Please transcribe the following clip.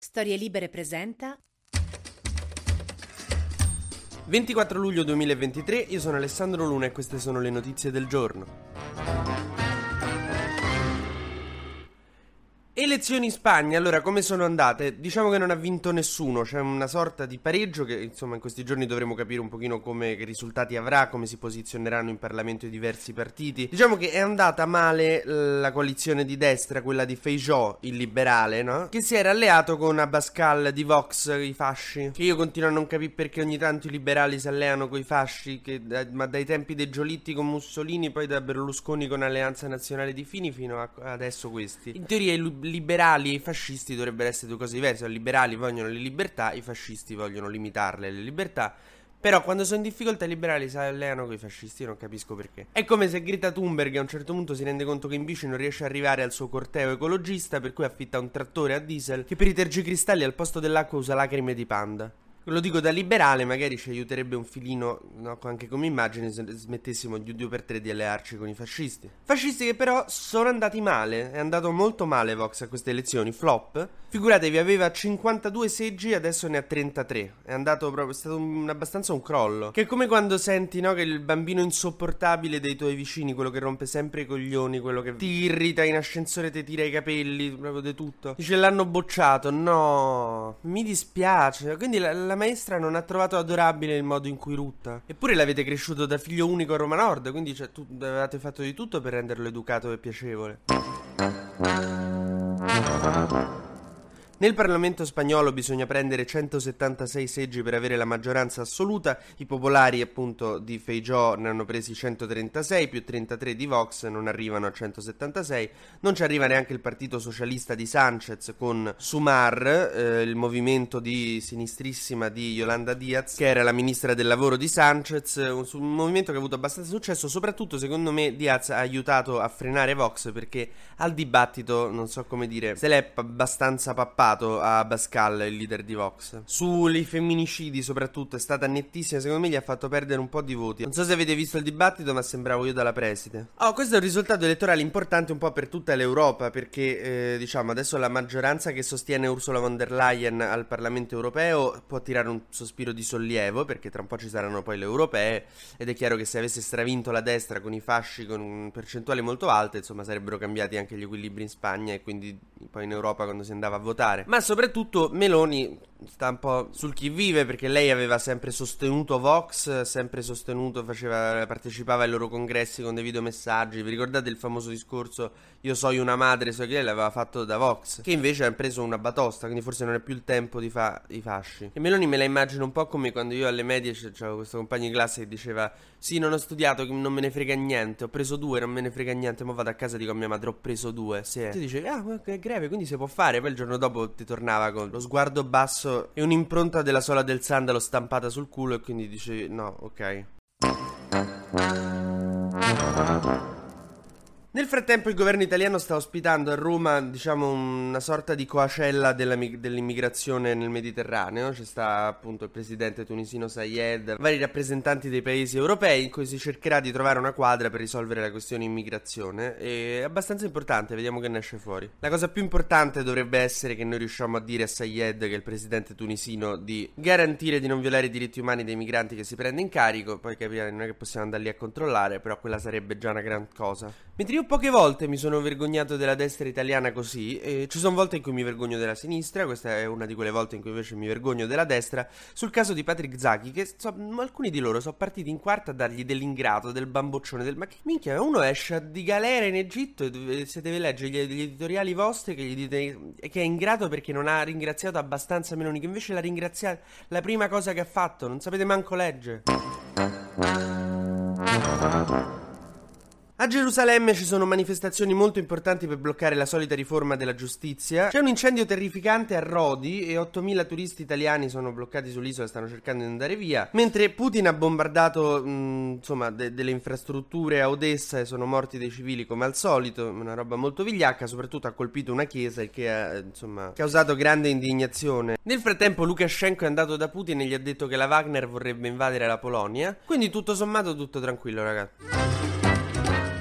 Storie Libere presenta 24 luglio 2023, io sono Alessandro Luna e queste sono le notizie del giorno. Elezioni in Spagna, allora come sono andate? Diciamo che non ha vinto nessuno, c'è una sorta di pareggio che insomma in questi giorni dovremo capire un pochino come risultati avrà, come si posizioneranno in Parlamento i diversi partiti. Diciamo che è andata male la coalizione di destra, quella di Feijó, il liberale, no? Che si era alleato con Abascal di Vox, i fasci. Che io continuo a non capire perché ogni tanto i liberali si alleano con i fasci, che, ma dai tempi dei Giolitti con Mussolini, poi da Berlusconi con Alleanza Nazionale di Fini fino a adesso questi. In teoria i liberali e fascisti dovrebbero essere due cose diverse. I liberali vogliono le libertà, i fascisti vogliono limitarle le libertà. Però quando sono in difficoltà i liberali si alleano con i fascisti, non capisco perché. È come se Greta Thunberg a un certo punto si rende conto che in bici non riesce ad arrivare al suo corteo ecologista, per cui affitta un trattore a diesel che per i tergicristalli al posto dell'acqua usa lacrime di panda. Lo dico da liberale, magari ci aiuterebbe un filino, no, anche come immagine, se smettessimo di due per tre di allearci con i fascisti. Fascisti che però sono andati male, è andato molto male Vox a queste elezioni, flop. Figuratevi, aveva 52 seggi, adesso ne ha 33. È andato proprio, è stato un, abbastanza un crollo. Che è come quando senti, no, che il bambino insopportabile dei tuoi vicini, quello che rompe sempre i coglioni, quello che ti irrita in ascensore, ti tira i capelli, proprio di tutto. Dice l'hanno bocciato, no, mi dispiace. Quindi la, la maestra non ha trovato adorabile il modo in cui rutta. Eppure l'avete cresciuto da figlio unico a Roma Nord, quindi cioè, tu avevate fatto di tutto per renderlo educato e piacevole. Nel Parlamento spagnolo bisogna prendere 176 seggi per avere la maggioranza assoluta, i popolari appunto di Feijó ne hanno presi 136 più 33 di Vox non arrivano a 176, non ci arriva neanche il Partito Socialista di Sanchez con Sumar, eh, il movimento di sinistrissima di Yolanda Diaz che era la ministra del lavoro di Sanchez, un, un movimento che ha avuto abbastanza successo, soprattutto secondo me Diaz ha aiutato a frenare Vox perché al dibattito, non so come dire, se l'è abbastanza pappato parlato a Pascal, il leader di Vox. Sui femminicidi, soprattutto, è stata nettissima. Secondo me gli ha fatto perdere un po' di voti. Non so se avete visto il dibattito, ma sembravo io dalla preside. Oh, questo è un risultato elettorale importante un po' per tutta l'Europa. Perché, eh, diciamo, adesso la maggioranza che sostiene Ursula von der Leyen al Parlamento europeo può tirare un sospiro di sollievo. Perché tra un po' ci saranno poi le europee. Ed è chiaro che se avesse stravinto la destra con i fasci con percentuali molto alte, insomma, sarebbero cambiati anche gli equilibri in Spagna e quindi poi in Europa quando si andava a votare fare. Ma soprattutto Meloni sta un po' sul chi vive perché lei aveva sempre sostenuto Vox, sempre sostenuto, faceva, partecipava ai loro congressi con dei videomessaggi. Vi ricordate il famoso discorso io so una madre, so che lei l'aveva fatto da Vox, che invece ha preso una batosta, quindi forse non è più il tempo di fare i fasci. E Meloni me la immagino un po' come quando io alle medie c'avevo questo compagno di classe che diceva sì, non ho studiato, non me ne frega niente, ho preso due, non me ne frega niente, ma vado a casa e dico a mia madre ho preso due. Sì. E tu dicevi ah, è greve, quindi si può fare. Poi il giorno dopo ti tornava con lo sguardo basso e un'impronta della sola del sandalo stampata sul culo e quindi dicevi no, ok. Nel frattempo il governo italiano sta ospitando a Roma, diciamo, una sorta di coacella dell'immigrazione nel Mediterraneo. C'è sta appunto il presidente tunisino Sayed, vari rappresentanti dei paesi europei in cui si cercherà di trovare una quadra per risolvere la questione immigrazione. è abbastanza importante, vediamo che ne esce fuori. La cosa più importante dovrebbe essere che noi riusciamo a dire a Sayed, che è il presidente tunisino, di garantire di non violare i diritti umani dei migranti che si prende in carico. Poi capire, non è che possiamo andare lì a controllare, però quella sarebbe già una gran cosa. Mentre io poche volte mi sono vergognato della destra italiana così, e ci sono volte in cui mi vergogno della sinistra, questa è una di quelle volte in cui invece mi vergogno della destra, sul caso di Patrick Zacchi, che so, alcuni di loro sono partiti in quarta a dargli dell'ingrato, del bamboccione, del... ma che minchia, uno esce di galera in Egitto e se deve leggere gli, gli editoriali vostri che gli dite che è ingrato perché non ha ringraziato abbastanza Meloni, che invece l'ha ringraziato la prima cosa che ha fatto, non sapete manco leggere. A Gerusalemme ci sono manifestazioni molto importanti per bloccare la solita riforma della giustizia. C'è un incendio terrificante a Rodi e 8.000 turisti italiani sono bloccati sull'isola e stanno cercando di andare via. Mentre Putin ha bombardato mh, insomma, de- delle infrastrutture a Odessa e sono morti dei civili come al solito, una roba molto vigliacca, soprattutto ha colpito una chiesa che ha insomma, causato grande indignazione. Nel frattempo Lukashenko è andato da Putin e gli ha detto che la Wagner vorrebbe invadere la Polonia. Quindi tutto sommato tutto tranquillo ragazzi.